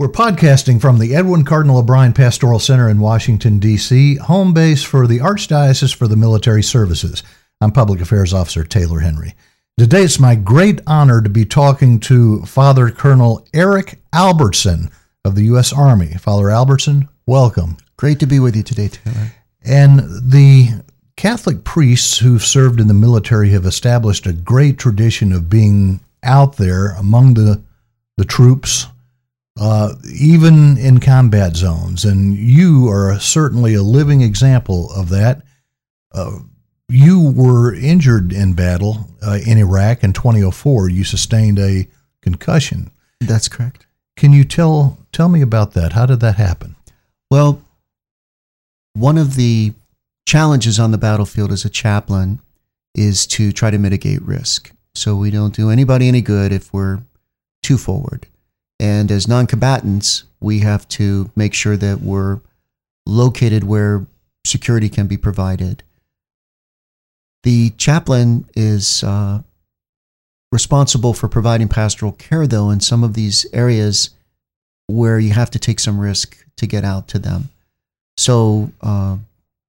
We're podcasting from the Edwin Cardinal O'Brien Pastoral Center in Washington, D.C., home base for the Archdiocese for the Military Services. I'm Public Affairs Officer Taylor Henry. Today it's my great honor to be talking to Father Colonel Eric Albertson of the U.S. Army. Father Albertson, welcome. Great to be with you today, Taylor. And the Catholic priests who've served in the military have established a great tradition of being out there among the, the troops uh, even in combat zones. And you are certainly a living example of that. Uh, you were injured in battle uh, in Iraq in 2004. You sustained a concussion. That's correct. Can you tell tell me about that? How did that happen? Well, one of the challenges on the battlefield as a chaplain is to try to mitigate risk. So we don't do anybody any good if we're too forward. And as non combatants, we have to make sure that we're located where security can be provided. The chaplain is uh, responsible for providing pastoral care, though, in some of these areas where you have to take some risk to get out to them. So, uh,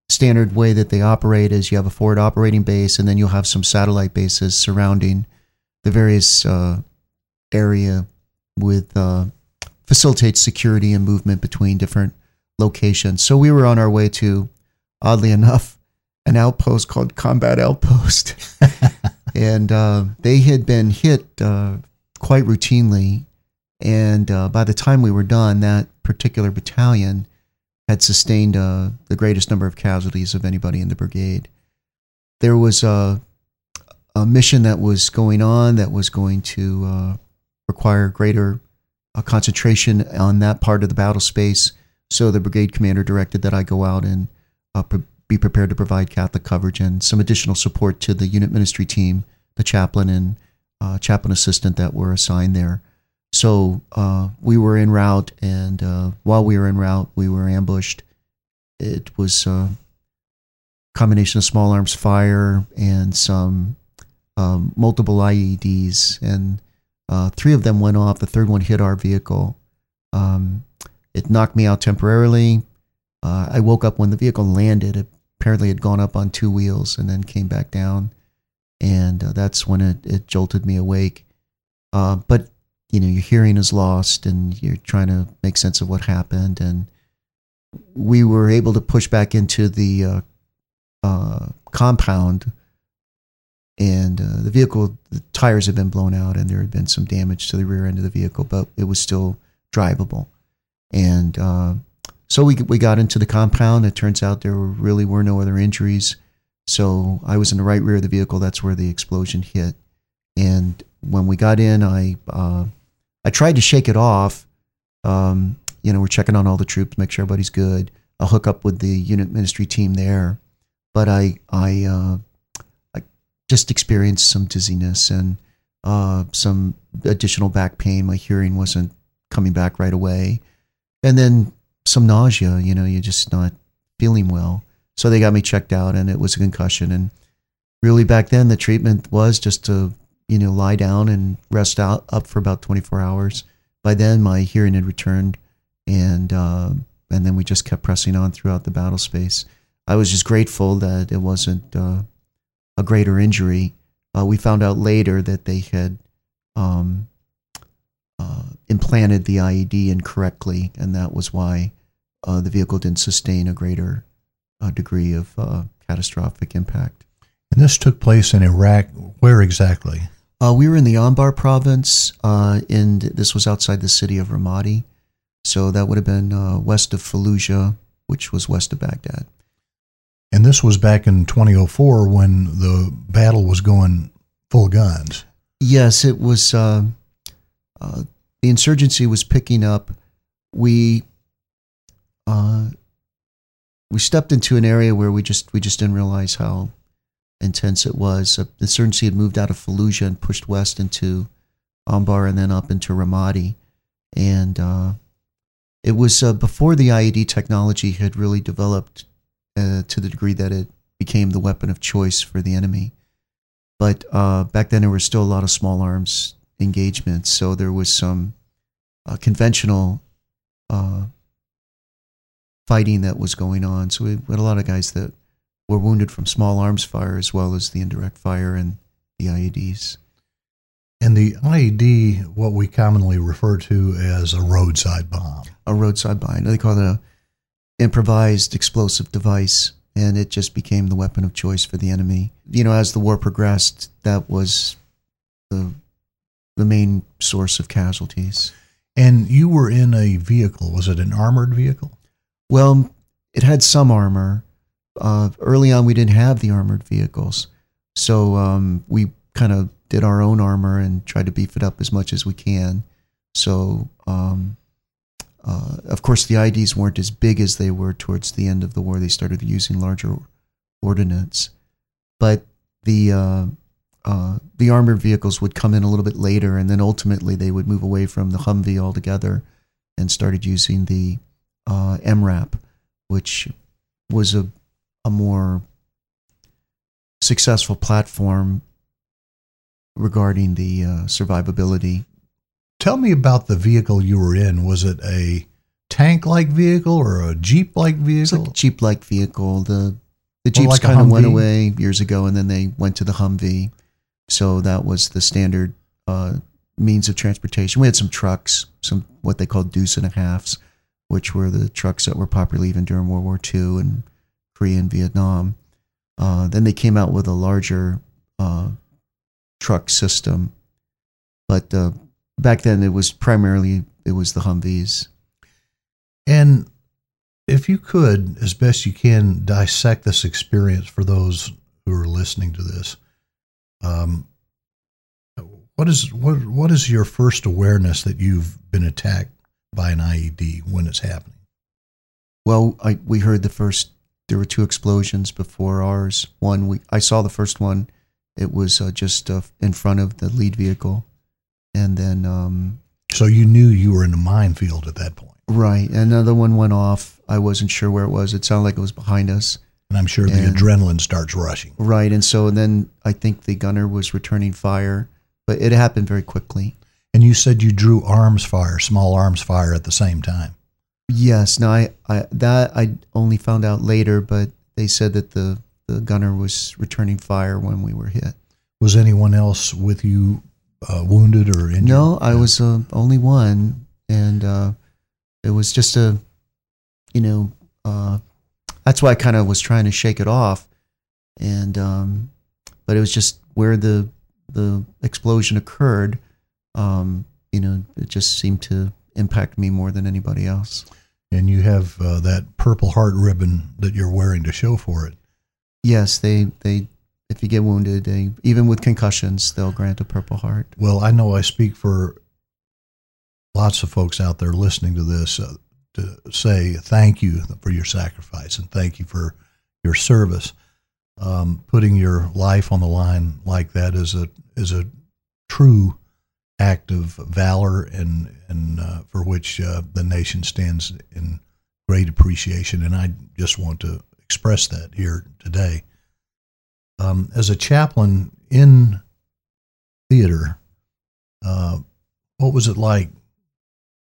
standard way that they operate is you have a forward operating base, and then you'll have some satellite bases surrounding the various uh, area with uh, facilitates security and movement between different locations. So we were on our way to, oddly enough, an outpost called Combat Outpost, and uh, they had been hit uh, quite routinely. And uh, by the time we were done, that particular battalion had sustained uh, the greatest number of casualties of anybody in the brigade. There was a, a mission that was going on that was going to uh, require greater uh, concentration on that part of the battle space. So the brigade commander directed that I go out and uh, pre- be prepared to provide Catholic coverage and some additional support to the unit ministry team, the chaplain and uh, chaplain assistant that were assigned there. So uh, we were en route, and uh, while we were en route, we were ambushed. It was a uh, combination of small arms fire and some um, multiple IEDs, and uh, three of them went off. The third one hit our vehicle. Um, it knocked me out temporarily. Uh, I woke up when the vehicle landed. It apparently had gone up on two wheels and then came back down. And uh, that's when it, it jolted me awake. Uh, but, you know, your hearing is lost and you're trying to make sense of what happened. And we were able to push back into the uh, uh, compound and uh, the vehicle the tires had been blown out and there had been some damage to the rear end of the vehicle but it was still drivable. And uh, so we, we got into the compound. It turns out there really were no other injuries. So i was in the right rear of the vehicle. That's where the explosion hit. And when we got in i uh, i tried to shake it off. Um, you know we're checking on all the troops make sure everybody's good. I'll hook up with the unit ministry team there. But i i uh, just experienced some dizziness and uh, some additional back pain. My hearing wasn't coming back right away. And then some nausea, you know, you're just not feeling well. So they got me checked out and it was a concussion. And really back then the treatment was just to, you know, lie down and rest out up for about 24 hours. By then my hearing had returned and, uh, and then we just kept pressing on throughout the battle space. I was just grateful that it wasn't, uh, a greater injury. Uh, we found out later that they had um, uh, implanted the IED incorrectly, and that was why uh, the vehicle didn't sustain a greater uh, degree of uh, catastrophic impact. And this took place in Iraq. Where exactly? Uh, we were in the Anbar province, and this was outside the city of Ramadi. So that would have been west of Fallujah, which was west of Baghdad. And this was back in 2004 when the battle was going full guns. Yes, it was. Uh, uh, the insurgency was picking up. We uh, we stepped into an area where we just we just didn't realize how intense it was. Uh, the insurgency had moved out of Fallujah and pushed west into Anbar and then up into Ramadi, and uh, it was uh, before the IED technology had really developed uh, to the degree that it became the weapon of choice for the enemy. But uh, back then, there were still a lot of small arms engagements, so there was some uh, conventional uh, fighting that was going on. So we had a lot of guys that were wounded from small arms fire as well as the indirect fire and the IEDs. And the IED, what we commonly refer to as a roadside bomb. A roadside bomb. They call it a improvised explosive device, and it just became the weapon of choice for the enemy. You know, as the war progressed, that was the the main source of casualties. And you were in a vehicle. Was it an armored vehicle? Well, it had some armor. Uh, early on, we didn't have the armored vehicles, so um, we kind of did our own armor and tried to beef it up as much as we can. So, um, uh, of course, the IEDs weren't as big as they were towards the end of the war. They started using larger ordnance, but the uh, uh, the armored vehicles would come in a little bit later, and then ultimately they would move away from the Humvee altogether and started using the uh, MRAP, which was a a more successful platform regarding the uh, survivability. Tell me about the vehicle you were in. Was it a tank-like vehicle or a jeep-like vehicle? It's like a jeep-like vehicle. The the jeeps like kind of went away years ago, and then they went to the Humvee. So that was the standard uh, means of transportation. We had some trucks, some what they called deuce and a halves, which were the trucks that were popular even during World War II and Korea and Vietnam. Uh, then they came out with a larger uh, truck system, but uh, back then it was primarily it was the Humvees. And if you could, as best you can, dissect this experience for those who are listening to this, um, what is what what is your first awareness that you've been attacked by an IED when it's happening? Well, I, we heard the first. There were two explosions before ours. One, we I saw the first one. It was uh, just uh, in front of the lead vehicle, and then. Um, so you knew you were in a minefield at that point, right? Another one went off. I wasn't sure where it was. It sounded like it was behind us. And I'm sure the adrenaline starts rushing. Right, and so then I think the gunner was returning fire, but it happened very quickly. And you said you drew arms fire, small arms fire at the same time. Yes. Now I, I that I only found out later, but they said that the the gunner was returning fire when we were hit. Was anyone else with you uh, wounded or injured? No, I was uh, only one, and uh, it was just a, you know, uh, that's why I kind of was trying to shake it off, and um, but it was just where the the explosion occurred. Um, you know, it just seemed to impact me more than anybody else. And you have uh, that Purple Heart ribbon that you're wearing to show for it. Yes, they they if you get wounded, they even with concussions, they'll grant a Purple Heart. Well, I know I speak for lots of folks out there listening to this uh, to say thank you for your sacrifice and thank you for your service. Um, putting your life on the line like that is a is a true act of valor and and uh, for which uh, the nation stands in great appreciation. And I just want to express that here today. Um, as a chaplain in theater, uh, what was it like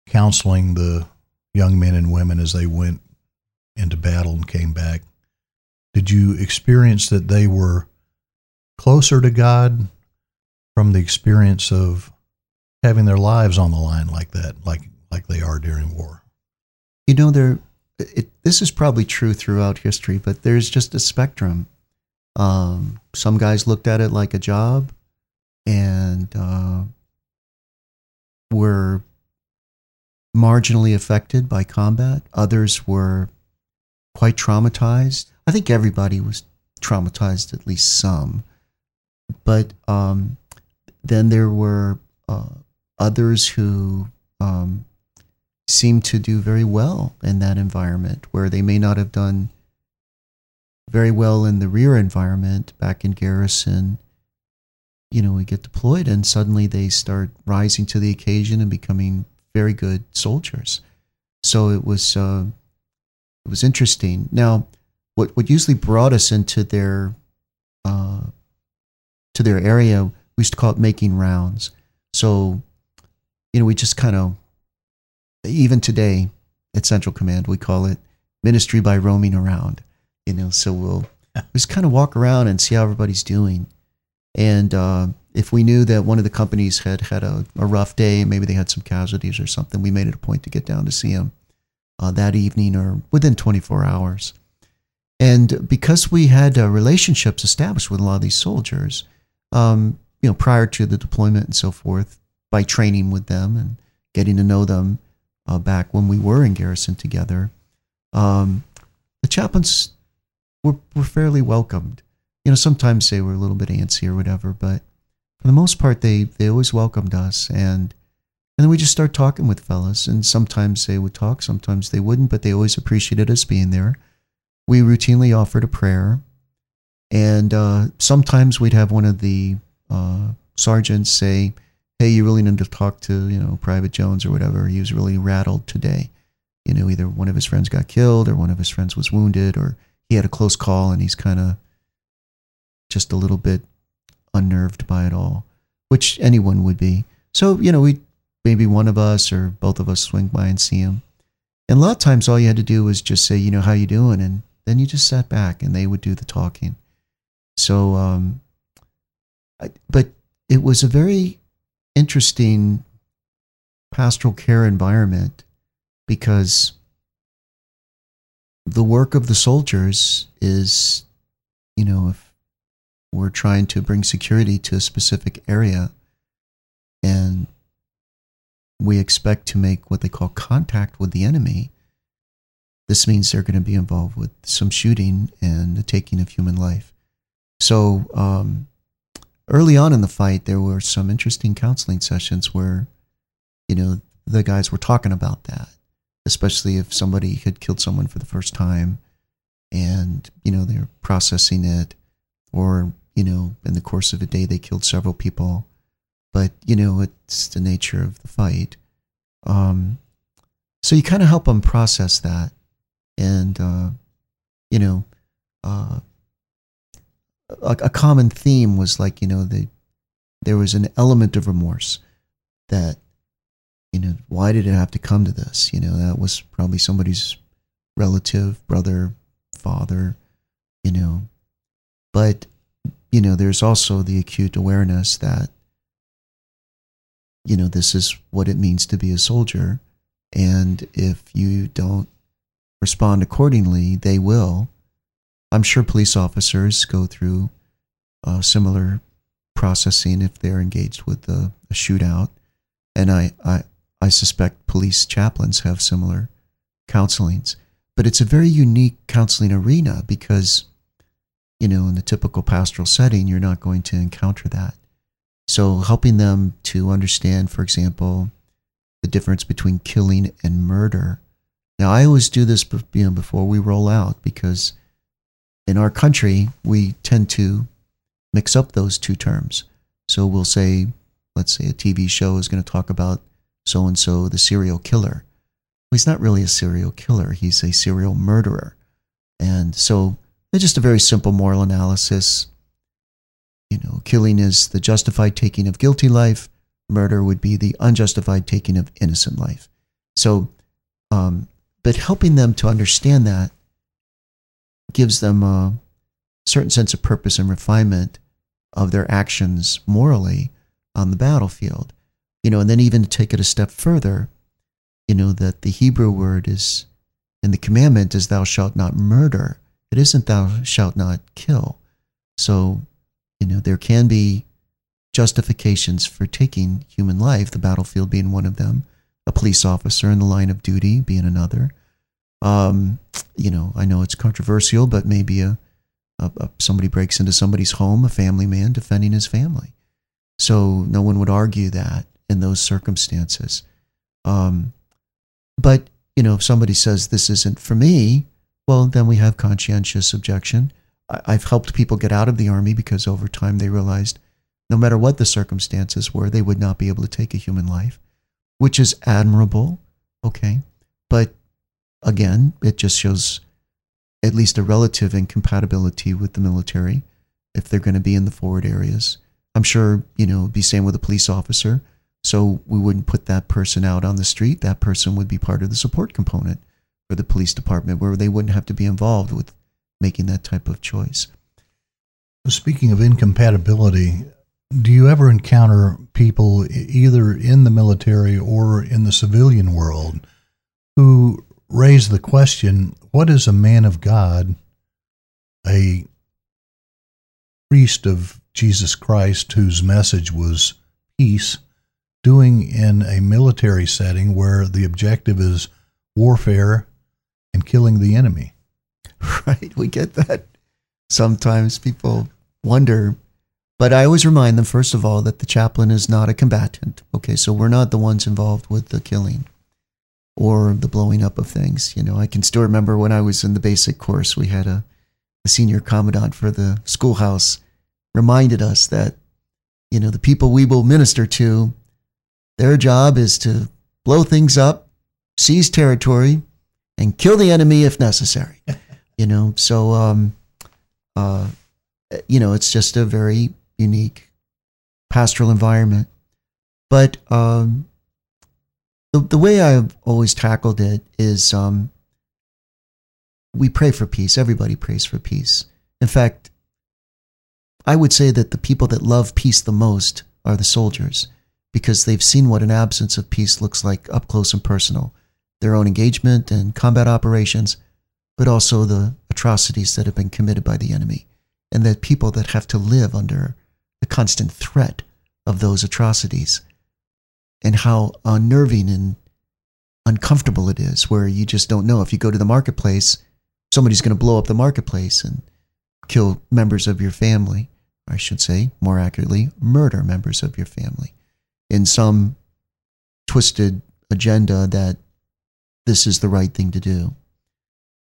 counseling the young men and women as they went into battle and came back? Did you experience that they were closer to God from the experience of having their lives on the line like that, like like they are during war? You know, there. It, this is probably true throughout history, but there's just a spectrum. Um, some guys looked at it like a job, and uh, were marginally affected by combat. Others were quite traumatized. I think everybody was traumatized, at least some. But um, then there were uh, others who um, seemed to do very well in that environment, where they may not have done very well in the rear environment back in garrison. You know, we get deployed and suddenly they start rising to the occasion and becoming very good soldiers. So it was uh, it was interesting. Now, what what usually brought us into their uh, to their area, we used to call it making rounds. So, you know, we just kind of even today, at Central Command, we call it ministry by roaming around. You know, so we'll just kind of walk around and see how everybody's doing. And uh, if we knew that one of the companies had had a, a, rough day, maybe they had some casualties or something, we made it a point to get down to see them uh, that evening or within 24 hours. And because we had uh, relationships established with a lot of these soldiers, um, you know, prior to the deployment and so forth, by training with them and getting to know them uh, back when we were in garrison together, um, the chaplains were, were fairly welcomed. You know, sometimes they were a little bit antsy or whatever, but for the most part, they they always welcomed us, and and then we just start talking with fellas. And sometimes they would talk, sometimes they wouldn't, but they always appreciated us being there. We routinely offered a prayer, and uh, sometimes we'd have one of the uh, sergeants say, "Hey, you really need to talk to you know Private Jones or whatever. He was really rattled today. You know, either one of his friends got killed, or one of his friends was wounded, or he had a close call, and he's kind of just a little bit unnerved by it all, which anyone would be. So, you know, we maybe one of us or both of us swing by and see him. And a lot of times all you had to do was just say, you know, how you doing? And then you just sat back and they would do the talking. So, um, I, but it was a very interesting pastoral care environment because the work of the soldiers is, you know, if we're trying to bring security to a specific area and we expect to make what they call contact with the enemy, this means they're going to be involved with some shooting and the taking of human life. So, um, early on in the fight, there were some interesting counseling sessions where, you know, the guys were talking about that, especially if somebody had killed someone for the first time and, you know, they're processing it or you know, in the course of a day, they killed several people. But, you know, it's the nature of the fight. Um, so you kind of help them process that. And, uh, you know, uh, a, a, common theme was like, you know, the, there was an element of remorse that, you know, why did it have to come to this? You know, that was probably somebody's relative, brother, father, you know. But you know, there's also the acute awareness that, you know, this is what it means to be a soldier. And if you don't respond accordingly, they will. I'm sure police officers go through uh, similar processing if they're engaged with a, a shootout. And I, I, I suspect police chaplains have similar counselings. But it's a very unique counseling arena because you know, in the typical pastoral setting, you're not going to encounter that. So, helping them to understand, for example, the difference between killing and murder. Now, I always do this you know, before we roll out because in our country, we tend to mix up those two terms. So, we'll say, let's say a TV show is going to talk about so and so, the serial killer. Well, he's not really a serial killer, he's a serial murderer. And so, it's just a very simple moral analysis. You know, killing is the justified taking of guilty life. Murder would be the unjustified taking of innocent life. So, um, but helping them to understand that gives them a certain sense of purpose and refinement of their actions morally on the battlefield. You know, and then even to take it a step further, you know, that the Hebrew word is, and the commandment is, thou shalt not murder. It isn't thou shalt not kill. So, you know, there can be justifications for taking human life, the battlefield being one of them, a police officer in the line of duty being another. Um, you know, I know it's controversial, but maybe a, a, a, somebody breaks into somebody's home, a family man defending his family. So no one would argue that in those circumstances. Um, but you know, if somebody says this isn't for me, well, then we have conscientious objection. I've helped people get out of the army because over time they realized no matter what the circumstances were, they would not be able to take a human life, which is admirable. Okay. But again, it just shows at least a relative incompatibility with the military if they're going to be in the forward areas. I'm sure, you know, be same with a police officer. So we wouldn't put that person out on the street. That person would be part of the support component for the police department where they wouldn't have to be involved with making that type of choice. Speaking of incompatibility, do you ever encounter people either in the military or in the civilian world who raise the question what is a man of God, a priest of Jesus Christ whose message was peace, doing in a military setting where the objective is warfare and killing the enemy? Right, we get that. Sometimes people wonder but I always remind them, first of all, that the chaplain is not a combatant. Okay, so we're not the ones involved with the killing or the blowing up of things. You know, I can still remember when I was in the basic course, we had a, a senior commandant for the schoolhouse reminded us that, you know, the people we will minister to, their job is to blow things up, seize territory, and kill the enemy if necessary. you know, so, um, uh, you know, it's just a very unique pastoral environment. But um, the, the way I've always tackled it is um, we pray for peace. Everybody prays for peace. In fact, I would say that the people that love peace the most are the soldiers because they've seen what an absence of peace looks like up close and personal. Their own engagement and combat operations, but also the atrocities that have been committed by the enemy, and the people that have to live under the constant threat of those atrocities and how unnerving and uncomfortable it is, where you just don't know if you go to the marketplace, somebody's going to blow up the marketplace and kill members of your family. I should say, more accurately, murder members of your family in some twisted agenda that this is the right thing to do.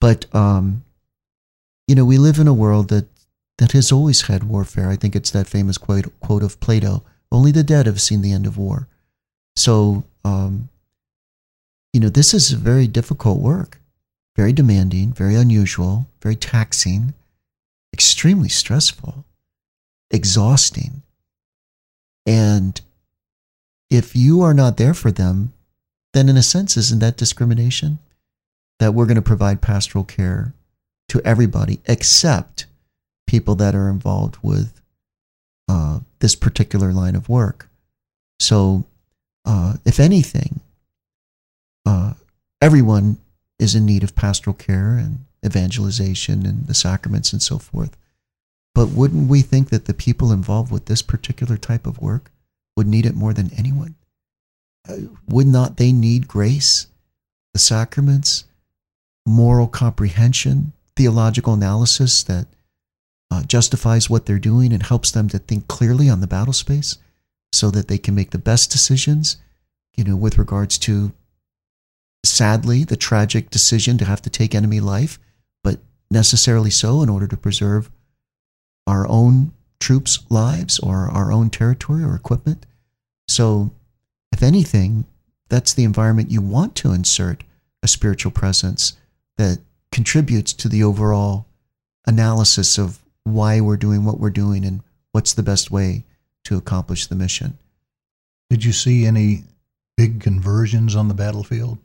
But, um, you know, we live in a world that that has always had warfare. I think it's that famous quote, quote of Plato only the dead have seen the end of war. So, um, you know, this is very difficult work, very demanding, very unusual, very taxing, extremely stressful, exhausting. And if you are not there for them, then in a sense, isn't that discrimination? That we're going to provide pastoral care to everybody except people that are involved with uh, this particular line of work. So, uh, if anything, uh, everyone is in need of pastoral care and evangelization and the sacraments and so forth. But wouldn't we think that the people involved with this particular type of work would need it more than anyone? Uh, would not they need grace, the sacraments, moral comprehension, theological analysis that uh, justifies what they're doing and helps them to think clearly on the battle space so that they can make the best decisions, you know, with regards to sadly the tragic decision to have to take enemy life, but necessarily so in order to preserve our own troops' lives or our own territory or equipment. So, if anything, that's the environment you want to insert a spiritual presence that contributes to the overall analysis of why we're doing what we're doing and what's the best way to accomplish the mission. Did you see any big conversions on the battlefield?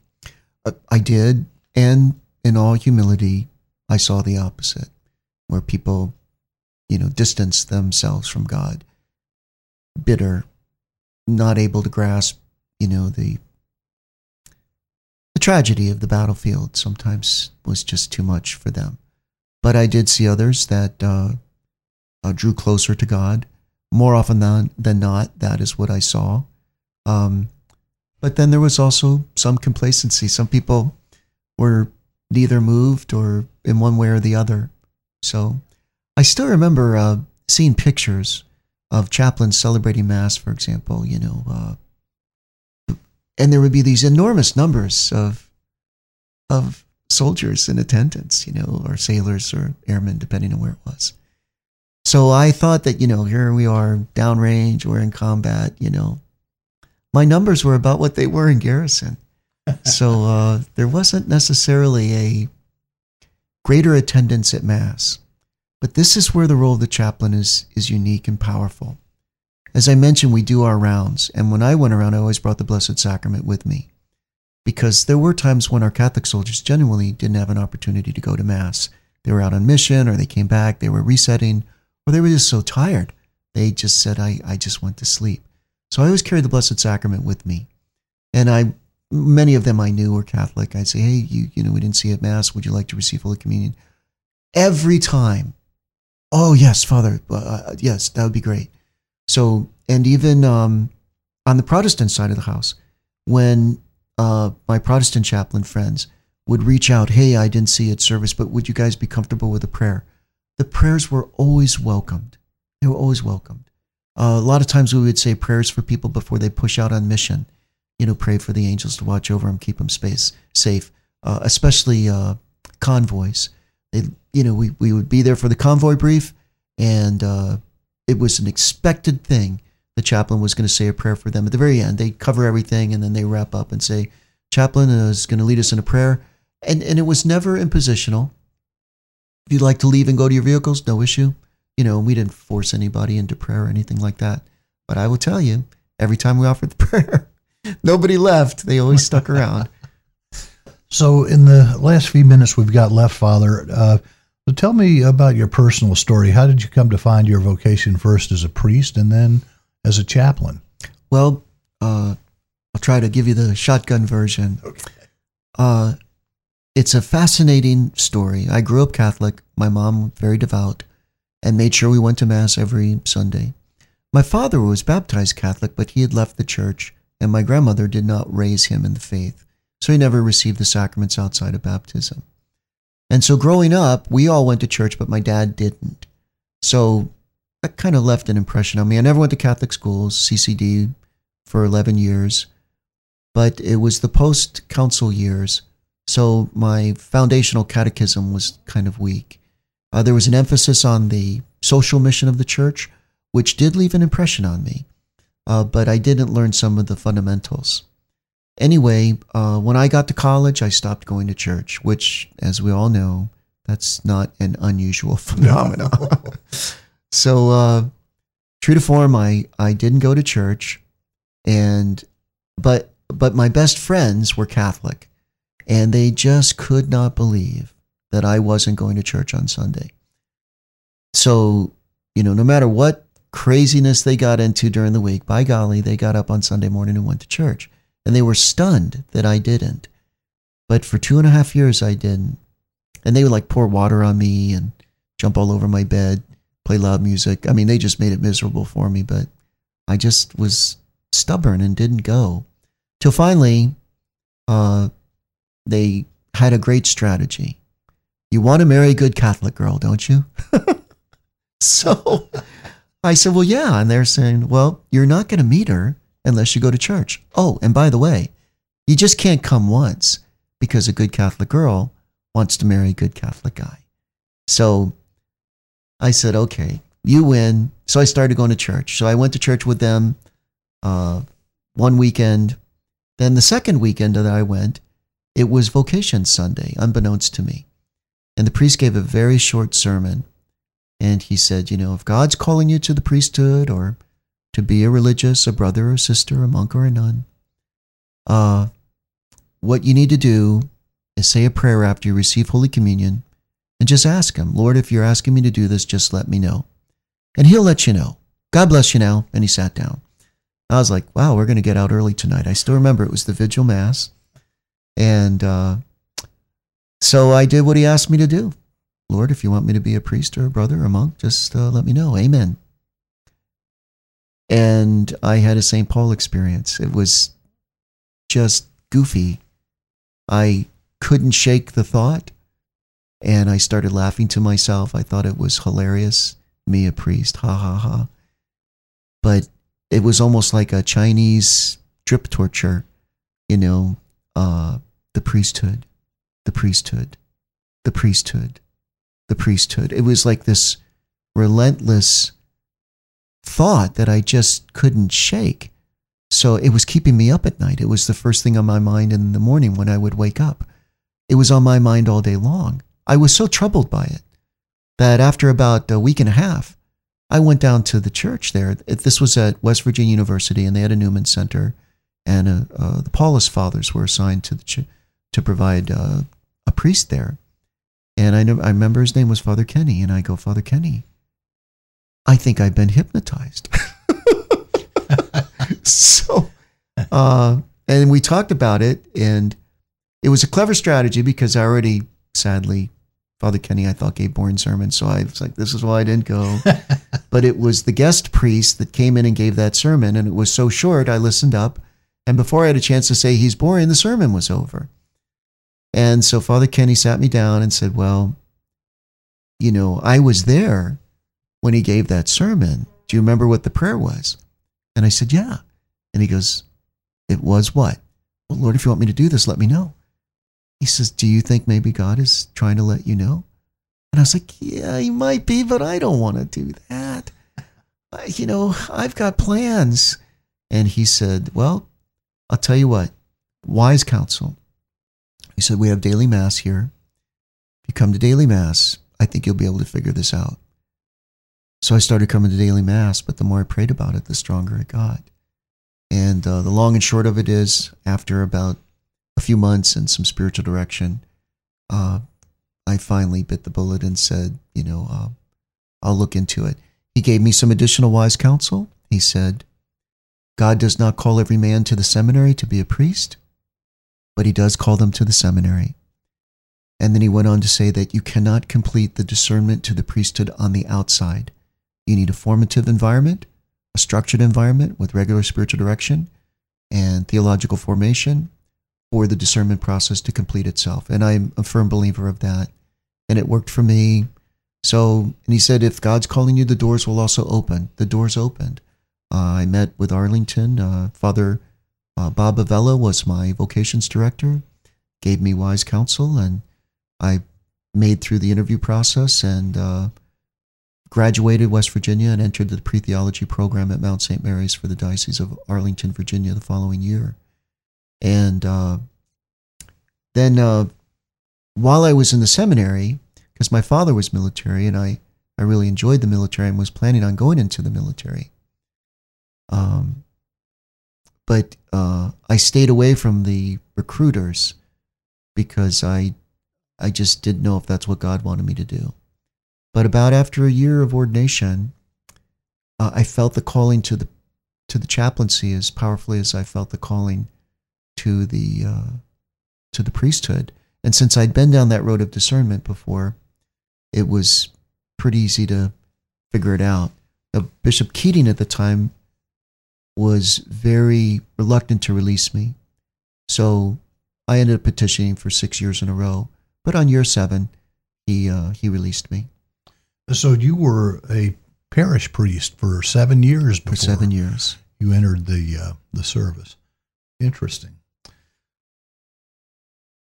Uh, I did. And in all humility, I saw the opposite, where people, you know, distanced themselves from God, bitter, not able to grasp, you know, the the tragedy of the battlefield sometimes was just too much for them. But I did see others that uh, uh, drew closer to God. More often than, than not, that is what I saw. Um, but then there was also some complacency. Some people were neither moved or in one way or the other. So I still remember uh, seeing pictures of chaplains celebrating Mass, for example, you know, uh, and there would be these enormous numbers of of soldiers in attendance, you know, or sailors or airmen, depending on where it was. So I thought that, you know, here we are downrange, we're in combat, you know. My numbers were about what they were in garrison. so uh, there wasn't necessarily a greater attendance at Mass. But this is where the role of the chaplain is, is unique and powerful. as I mentioned, we do our rounds. And when I went around, I always brought the Blessed Sacrament with me because there were times when our Catholic soldiers genuinely didn't have an opportunity to go to Mass. They were out on mission or they came back, they were resetting, or they were just so tired. They just said, I, I just went to sleep. So I always carried the Blessed Sacrament with me. And I many of them I knew were Catholic. I'd say, hey, you, you know, we didn't see at Mass. Would you like to receive Holy Communion? Every time, oh, yes, Father, uh, uh, yes, that would be great. So, and even um, on the Protestant side of the house, when uh, my Protestant chaplain friends would reach out, hey, I didn't see at service, but would you guys be comfortable with a prayer? The prayers were always welcomed. They were always welcomed. Uh, a lot of times we would say prayers for people before they push out on mission you know, pray for the angels to watch over them, keep them space safe, uh, especially uh, convoys. They, you know, we, we would be there for the convoy brief, and uh, it was an expected thing. The chaplain was going to say a prayer for them at the very end. They cover everything, and then they wrap up and say, "Chaplain is going to lead us in a prayer," and and it was never impositional. If you'd like to leave and go to your vehicles, no issue. You know, we didn't force anybody into prayer or anything like that. But I will tell you, every time we offered the prayer, Nobody left. They always stuck around. So, in the last few minutes we've got left, Father, uh, so tell me about your personal story. How did you come to find your vocation first as a priest and then as a chaplain? Well, uh, I'll try to give you the shotgun version. Okay. Uh, it's a fascinating story. I grew up Catholic. My mom very devout, and made sure we went to mass every Sunday. My father was baptized Catholic, but he had left the church and my grandmother did not raise him in the faith, so he never received the sacraments outside of baptism. And so growing up, we all went to church, but my dad didn't. So that kind of left an impression on me. I never went to Catholic schools, CCD, for 11 years, but it was the post council years. So my foundational catechism was kind of weak. Uh, there was an emphasis on the social mission of the church, which did leave an impression on me uh, but I didn't learn some of the fundamentals. Anyway, uh, when I got to college, I stopped going to church, which, as we all know, that's not an unusual phenomenon. So, uh, true to form, I, I didn't go to church, and but but my best friends were Catholic, and they just could not believe that I wasn't going to church on Sunday. So, you know, no matter what craziness they got into during the week, by golly, they got up on Sunday morning and went to church. And they were stunned that I didn't. But for two and a half years, I didn't. And they would like pour water on me and jump all over my bed, play loud music. I mean, they just made it miserable for me, but I just was stubborn and didn't go. Till finally, uh, they had a great strategy. You want to marry a good Catholic girl, don't you? so I said, Well, yeah. And they're saying, Well, you're not going to meet her unless you go to church. Oh, and by the way, you just can't come once because a good Catholic girl wants to marry a good Catholic guy. So I said, Okay, you win. So I started going to church. So I went to church with them uh, one weekend. Then the second weekend that I went, it was Vocation Sunday, unbeknownst to me. And the priest gave a very short sermon and he said, you know, if God's calling you to the priesthood or to be a religious, a brother or sister, a monk or a nun, uh, what you need to do is say a prayer after you receive Holy Communion and just ask Him, Lord, if you're asking me to do this, just let me know. And He'll let you know. God bless you now. And he sat down. I was like, wow, we're going to get out early tonight. I still remember it was the vigil mass. And uh, so I did what he asked me to do. Lord, if you want me to be a priest or a brother or a monk, just uh, let me know. Amen. And I had a St. Paul experience. It was just goofy. I couldn't shake the thought. And I started laughing to myself. I thought it was hilarious. Me, a priest, ha ha ha. But it was almost like a Chinese drip torture, you know, uh, the priesthood, the priesthood, the priesthood the priesthood. It was like this relentless thought that I just couldn't shake. So it was keeping me up at night. It was the first thing on my mind in the morning when I would wake up. It was on my mind all day long. I was so troubled by it that after about a week and a half, I went down to the church there. This was at West Virginia University, and they had a Newman Center, and uh, uh, the Paulist Fathers were assigned to the ch- to provide uh, a priest there. And I know I remember his name was Father Kenny, and I go, Father Kenny, I think I've been hypnotized. so, uh, and we talked about it, and it was a clever strategy because I already, sadly, Father Kenny, I thought gave boring sermons, so I was like, this is why I didn't go. but it was the guest priest that came in and gave that sermon, and it was so short, I listened up, and before I had a chance to say he's boring, the sermon was over. And so Father Kenny sat me down and said, Well, you know, I was there when he gave that sermon. Do you remember what the prayer was? And I said, Yeah. And he goes, It was what? Well, Lord, if you want me to do this, let me know. He says, Do you think maybe God is trying to let you know? And I was like, Yeah, he might be, but I don't want to do that. I, you know, I've got plans. And he said, Well, I'll tell you what, wise counsel. He said, We have daily mass here. If you come to daily mass, I think you'll be able to figure this out. So I started coming to daily mass, but the more I prayed about it, the stronger it got. And uh, the long and short of it is, after about a few months and some spiritual direction, uh, I finally bit the bullet and said, you know, uh, I'll look into it. He gave me some additional wise counsel. He said, God does not call every man to the seminary to be a priest, but he does call them to the seminary. And then he went on to say that you cannot complete the discernment to the priesthood on the outside. You need a formative environment, a structured environment with regular spiritual direction and theological formation for the discernment process to complete itself. And I'm a firm believer of that. And it worked for me. So, and he said, if God's calling you, the doors will also open. The doors opened. Uh, I met with Arlington. Uh, Father uh, Bob Avella was my vocations director, gave me wise counsel, and I made through the interview process and uh, graduated West Virginia and entered the pre theology program at Mount St. Mary's for the Diocese of Arlington, Virginia, the following year. And uh, then uh, while I was in the seminary, because my father was military and I, I really enjoyed the military and was planning on going into the military. Um, but uh, I stayed away from the recruiters because I I just didn't know if that's what God wanted me to do. But about after a year of ordination, uh, I felt the calling to the to the chaplaincy as powerfully as I felt the calling to the uh, to the priesthood. And since I'd been down that road of discernment before, it was pretty easy to figure it out. Uh, Bishop Keating at the time was very reluctant to release me. So I ended up petitioning for six years in a row. But on year seven, he uh, he released me. So you were a parish priest for seven years before for seven years. You entered the uh, the service. Interesting.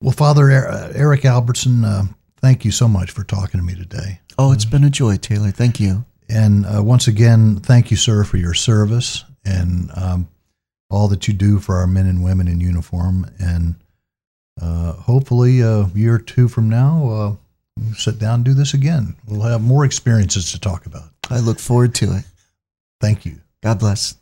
Well, Father uh, Eric Albertson, uh, thank you so much for talking to me today. Oh, it's been a joy, Taylor. Thank you. And uh, once again, thank you, sir, for your service and um, all that you do for our men and women in uniform. And uh, hopefully, a year or two from now, uh, we'll sit down and do this again. We'll have more experiences to talk about. I look forward to it. Thank you. God bless.